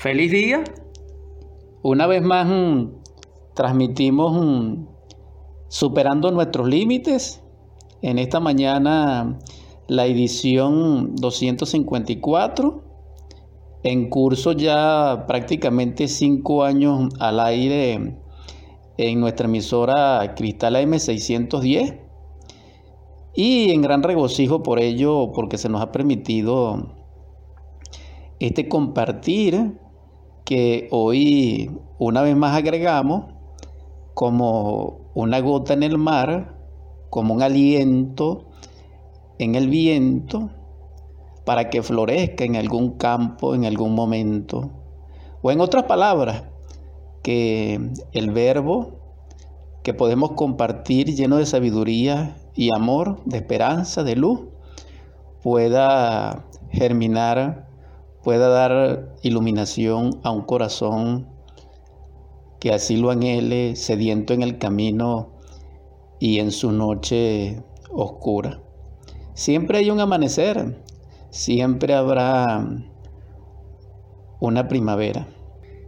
Feliz día. Una vez más mm, transmitimos mm, superando nuestros límites. En esta mañana la edición 254. En curso ya prácticamente cinco años al aire en nuestra emisora Cristal AM610. Y en gran regocijo por ello, porque se nos ha permitido este compartir que hoy una vez más agregamos como una gota en el mar, como un aliento en el viento, para que florezca en algún campo, en algún momento. O en otras palabras, que el verbo que podemos compartir lleno de sabiduría y amor, de esperanza, de luz, pueda germinar pueda dar iluminación a un corazón que así lo anhele, sediento en el camino y en su noche oscura. Siempre hay un amanecer, siempre habrá una primavera.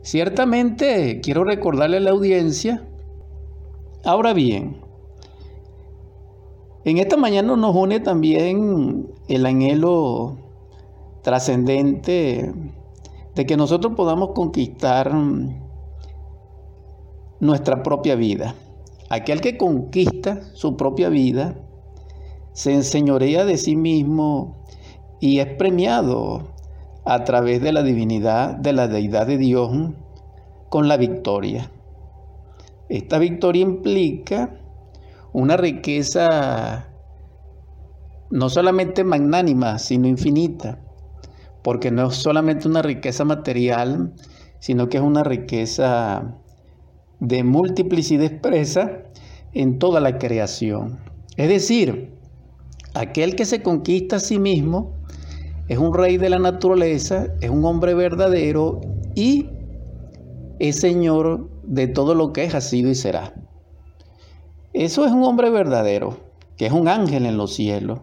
Ciertamente quiero recordarle a la audiencia, ahora bien, en esta mañana nos une también el anhelo trascendente de que nosotros podamos conquistar nuestra propia vida. Aquel que conquista su propia vida se enseñorea de sí mismo y es premiado a través de la divinidad, de la deidad de Dios, con la victoria. Esta victoria implica una riqueza no solamente magnánima, sino infinita porque no es solamente una riqueza material, sino que es una riqueza de multiplicidad expresa en toda la creación. Es decir, aquel que se conquista a sí mismo es un rey de la naturaleza, es un hombre verdadero y es señor de todo lo que es, ha sido y será. Eso es un hombre verdadero, que es un ángel en los cielos.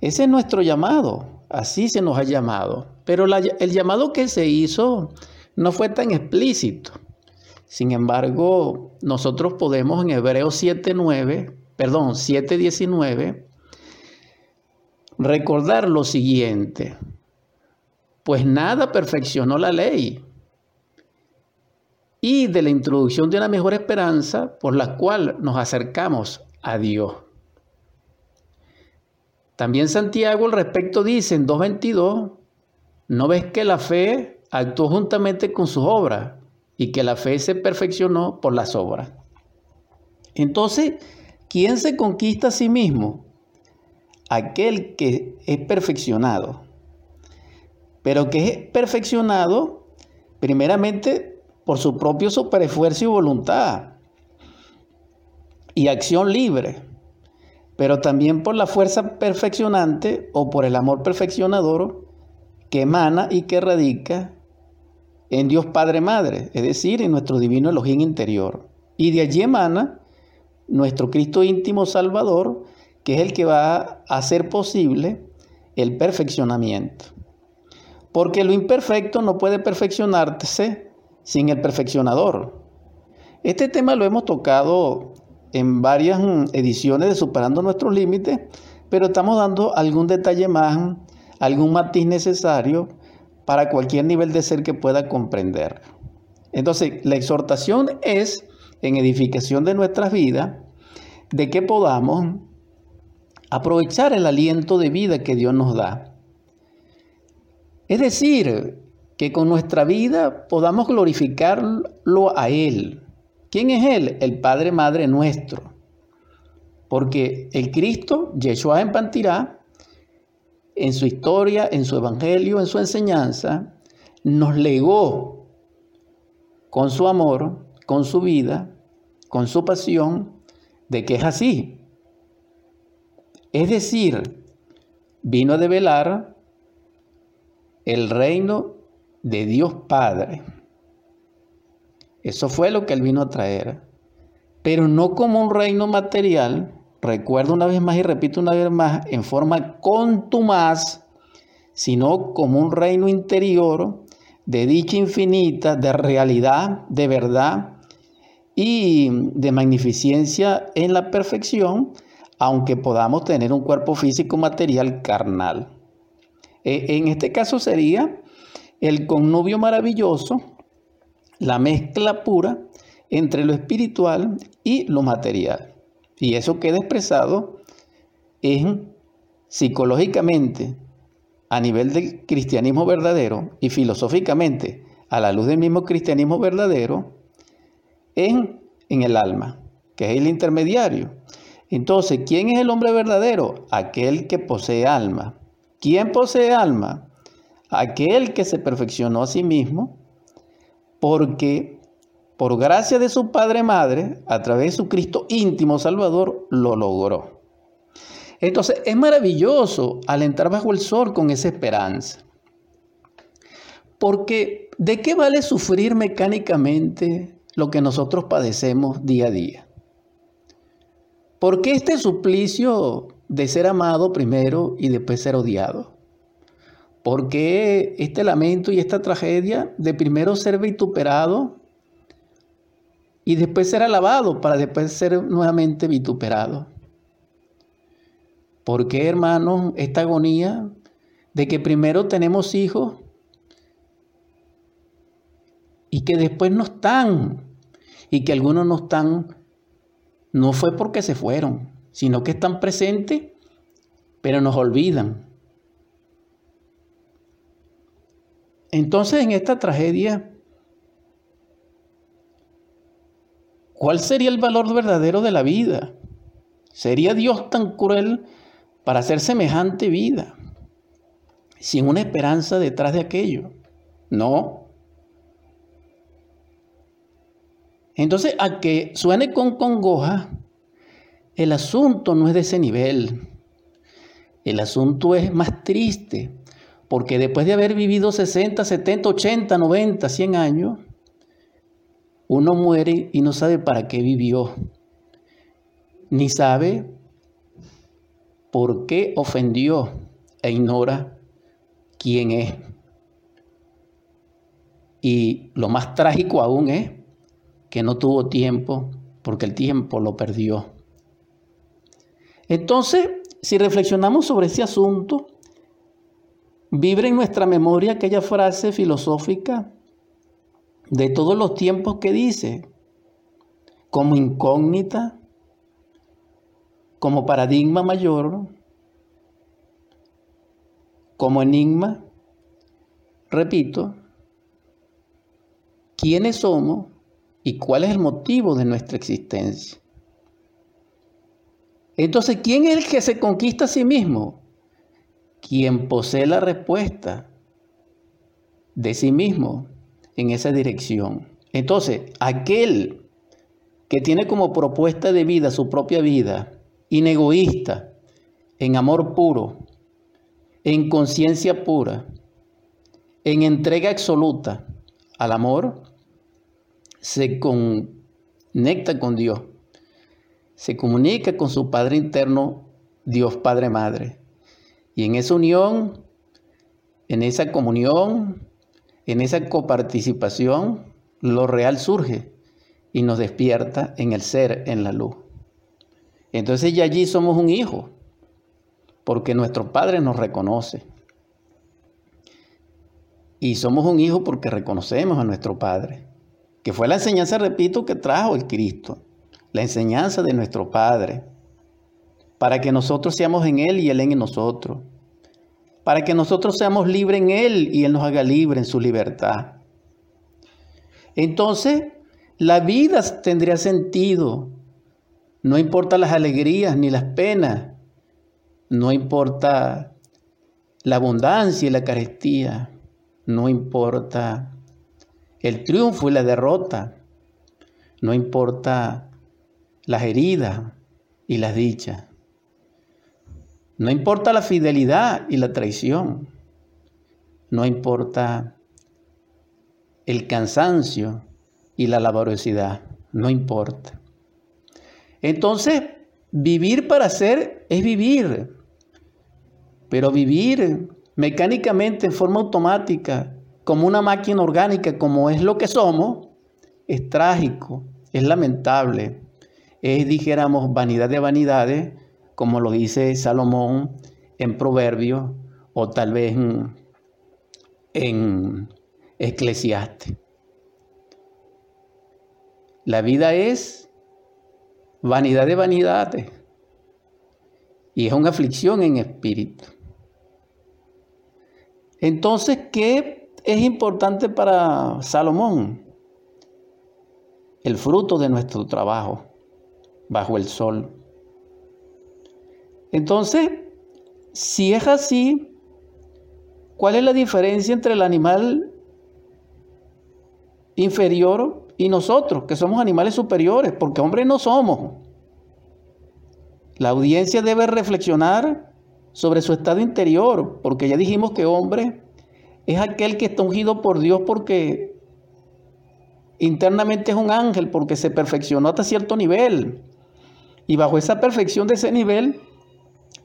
Ese es nuestro llamado, Así se nos ha llamado. Pero el llamado que se hizo no fue tan explícito. Sin embargo, nosotros podemos en Hebreos 7.9, perdón, 7.19, recordar lo siguiente. Pues nada perfeccionó la ley. Y de la introducción de una mejor esperanza por la cual nos acercamos a Dios. También Santiago al respecto dice en 2.22, ¿no ves que la fe actuó juntamente con sus obras y que la fe se perfeccionó por las obras? Entonces, ¿quién se conquista a sí mismo? Aquel que es perfeccionado. Pero que es perfeccionado primeramente por su propio superesfuerzo y voluntad y acción libre pero también por la fuerza perfeccionante o por el amor perfeccionador que emana y que radica en Dios Padre Madre, es decir, en nuestro divino Elohim interior. Y de allí emana nuestro Cristo íntimo Salvador, que es el que va a hacer posible el perfeccionamiento. Porque lo imperfecto no puede perfeccionarse sin el perfeccionador. Este tema lo hemos tocado en varias mm, ediciones de Superando nuestros límites, pero estamos dando algún detalle más, algún matiz necesario para cualquier nivel de ser que pueda comprender. Entonces, la exhortación es en edificación de nuestras vidas, de que podamos aprovechar el aliento de vida que Dios nos da. Es decir, que con nuestra vida podamos glorificarlo a Él, ¿Quién es Él? El Padre Madre nuestro. Porque el Cristo, Yeshua en Pantirá, en su historia, en su evangelio, en su enseñanza, nos legó con su amor, con su vida, con su pasión, de que es así. Es decir, vino a develar el reino de Dios Padre eso fue lo que él vino a traer. Pero no como un reino material, recuerdo una vez más y repito una vez más, en forma contumaz, sino como un reino interior de dicha infinita, de realidad, de verdad y de magnificencia en la perfección, aunque podamos tener un cuerpo físico material carnal. E, en este caso sería el connubio maravilloso, la mezcla pura entre lo espiritual y lo material. Y eso queda expresado en psicológicamente a nivel del cristianismo verdadero y filosóficamente a la luz del mismo cristianismo verdadero en, en el alma, que es el intermediario. Entonces, ¿quién es el hombre verdadero? Aquel que posee alma. ¿Quién posee alma? Aquel que se perfeccionó a sí mismo porque por gracia de su Padre Madre, a través de su Cristo íntimo Salvador, lo logró. Entonces es maravilloso alentar bajo el sol con esa esperanza. Porque ¿de qué vale sufrir mecánicamente lo que nosotros padecemos día a día? ¿Por qué este suplicio de ser amado primero y después ser odiado? ¿Por qué este lamento y esta tragedia de primero ser vituperado y después ser alabado para después ser nuevamente vituperado? ¿Por qué, hermanos, esta agonía de que primero tenemos hijos y que después no están? Y que algunos no están, no fue porque se fueron, sino que están presentes, pero nos olvidan. Entonces, en esta tragedia, ¿cuál sería el valor verdadero de la vida? ¿Sería Dios tan cruel para hacer semejante vida, sin una esperanza detrás de aquello. No. Entonces, a que suene con congoja, el asunto no es de ese nivel. El asunto es más triste, porque después de haber vivido 60, 70, 80, 90, 100 años, uno muere y no sabe para qué vivió, ni sabe por qué ofendió e ignora quién es. Y lo más trágico aún es que no tuvo tiempo porque el tiempo lo perdió. Entonces, si reflexionamos sobre ese asunto, vibre en nuestra memoria aquella frase filosófica de todos los tiempos que dice, como incógnita, como paradigma mayor, como enigma, repito, quiénes somos y cuál es el motivo de nuestra existencia. Entonces, ¿quién es el que se conquista a sí mismo? Quien posee la respuesta de sí mismo en esa dirección. Entonces, aquel que tiene como propuesta de vida su propia vida, inegoísta, en amor puro, en conciencia pura, en entrega absoluta al amor, se conecta con Dios, se comunica con su Padre interno, Dios Padre Madre. Y en esa unión, en esa comunión, en esa coparticipación, lo real surge y nos despierta en el ser, en la luz. Entonces ya allí somos un hijo, porque nuestro Padre nos reconoce. Y somos un hijo porque reconocemos a nuestro Padre, que fue la enseñanza, repito, que trajo el Cristo, la enseñanza de nuestro Padre, para que nosotros seamos en Él y Él en nosotros, para que nosotros seamos libres en Él y Él nos haga libre en su libertad. Entonces, la vida tendría sentido no importa las alegrías ni las penas. No importa la abundancia y la carestía. No importa el triunfo y la derrota. No importa las heridas y las dichas. No importa la fidelidad y la traición. No importa el cansancio y la laboriosidad. No importa. Entonces, vivir para ser es vivir, pero vivir mecánicamente en forma automática, como una máquina orgánica, como es lo que somos, es trágico, es lamentable, es, dijéramos, vanidad de vanidades, como lo dice Salomón en Proverbios o tal vez en, en Eclesiastes. La vida es vanidad de vanidades y es una aflicción en espíritu. Entonces, ¿qué es importante para Salomón? El fruto de nuestro trabajo bajo el sol. Entonces, si es así, ¿cuál es la diferencia entre el animal inferior y nosotros, que somos animales superiores? Porque hombres no somos. La audiencia debe reflexionar sobre su estado interior, porque ya dijimos que hombre es aquel que está ungido por Dios porque internamente es un ángel, porque se perfeccionó hasta cierto nivel. Y bajo esa perfección de ese nivel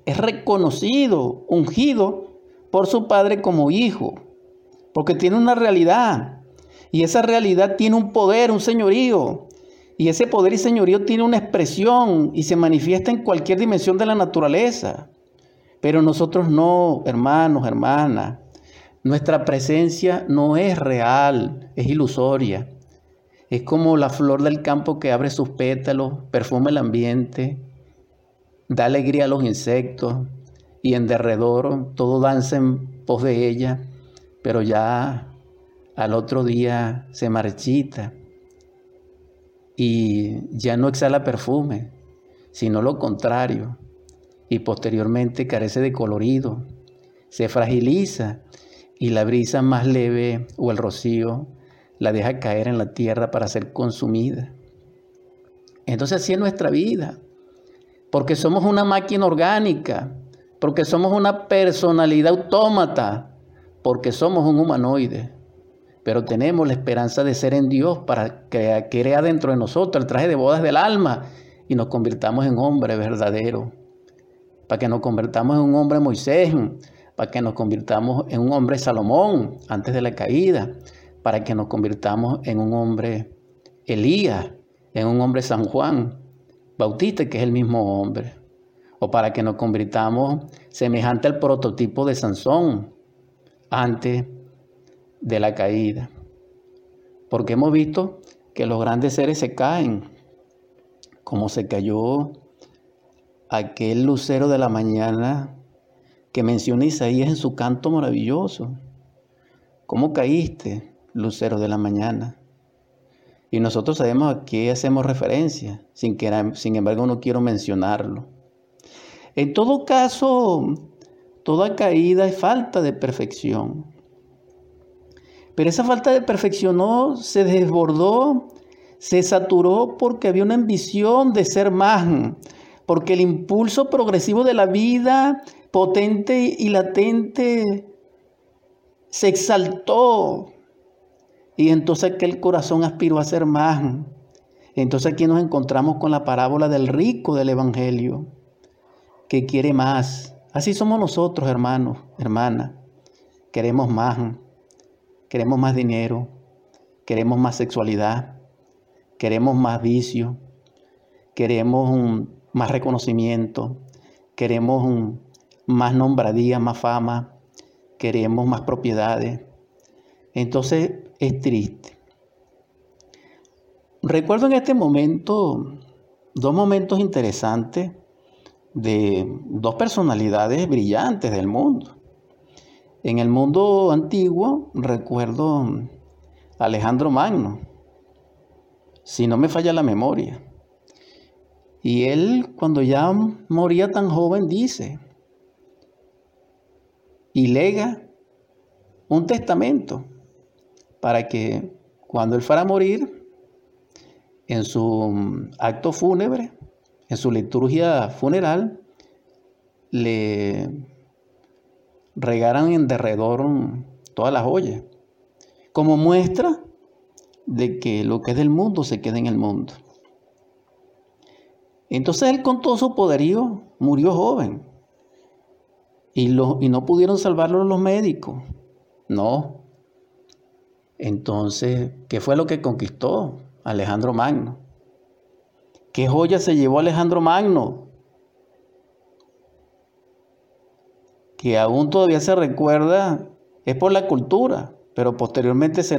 es reconocido, ungido por su padre como hijo, porque tiene una realidad. Y esa realidad tiene un poder, un señorío. Y ese poder y señorío tiene una expresión y se manifiesta en cualquier dimensión de la naturaleza. Pero nosotros no, hermanos, hermanas. Nuestra presencia no es real, es ilusoria. Es como la flor del campo que abre sus pétalos, perfuma el ambiente, da alegría a los insectos y en derredor todo danza en pos de ella, pero ya al otro día se marchita y ya no exhala perfume, sino lo contrario, y posteriormente carece de colorido, se fragiliza y la brisa más leve o el rocío la deja caer en la tierra para ser consumida. Entonces así es nuestra vida, porque somos una máquina orgánica, porque somos una personalidad autómata, porque somos un humanoide. Pero tenemos la esperanza de ser en Dios para que crea dentro de nosotros el traje de bodas del alma y nos convirtamos en hombre verdadero, para que nos convirtamos en un hombre Moisés, para que nos convirtamos en un hombre Salomón antes de la caída, para que nos convirtamos en un hombre Elías, en un hombre San Juan Bautista, que es el mismo hombre, o para que nos convirtamos semejante al prototipo de Sansón antes de la caída. Porque hemos visto que los grandes seres se caen, como se cayó aquel lucero de la mañana que menciona Isaías en su canto maravilloso. ¿Cómo caíste, lucero de la mañana? Y nosotros sabemos a qué hacemos referencia, sin, que, sin embargo no quiero mencionarlo. En todo caso, toda caída es falta de perfección. Pero esa falta de perfección no se desbordó, se saturó porque había una ambición de ser más, porque el impulso progresivo de la vida, potente y latente, se exaltó. Y entonces aquel corazón aspiró a ser más. Entonces aquí nos encontramos con la parábola del rico del Evangelio, que quiere más. Así somos nosotros, hermanos, hermanas. Queremos más. Queremos más dinero, queremos más sexualidad, queremos más vicio, queremos más reconocimiento, queremos más nombradía, más fama, queremos más propiedades. Entonces es triste. Recuerdo en este momento dos momentos interesantes de dos personalidades brillantes del mundo. En el mundo antiguo recuerdo a Alejandro Magno, si no me falla la memoria. Y él cuando ya moría tan joven dice, y lega un testamento para que cuando él fuera a morir, en su acto fúnebre, en su liturgia funeral, le regaran en derredor todas las ollas, como muestra de que lo que es del mundo se queda en el mundo. Entonces él con todo su poderío murió joven y, y no pudieron salvarlo los médicos. No, Entonces, ¿qué fue lo que conquistó Alejandro Magno? ¿Qué joya se llevó Alejandro Magno? Que aún todavía se recuerda, es por la cultura, pero posteriormente se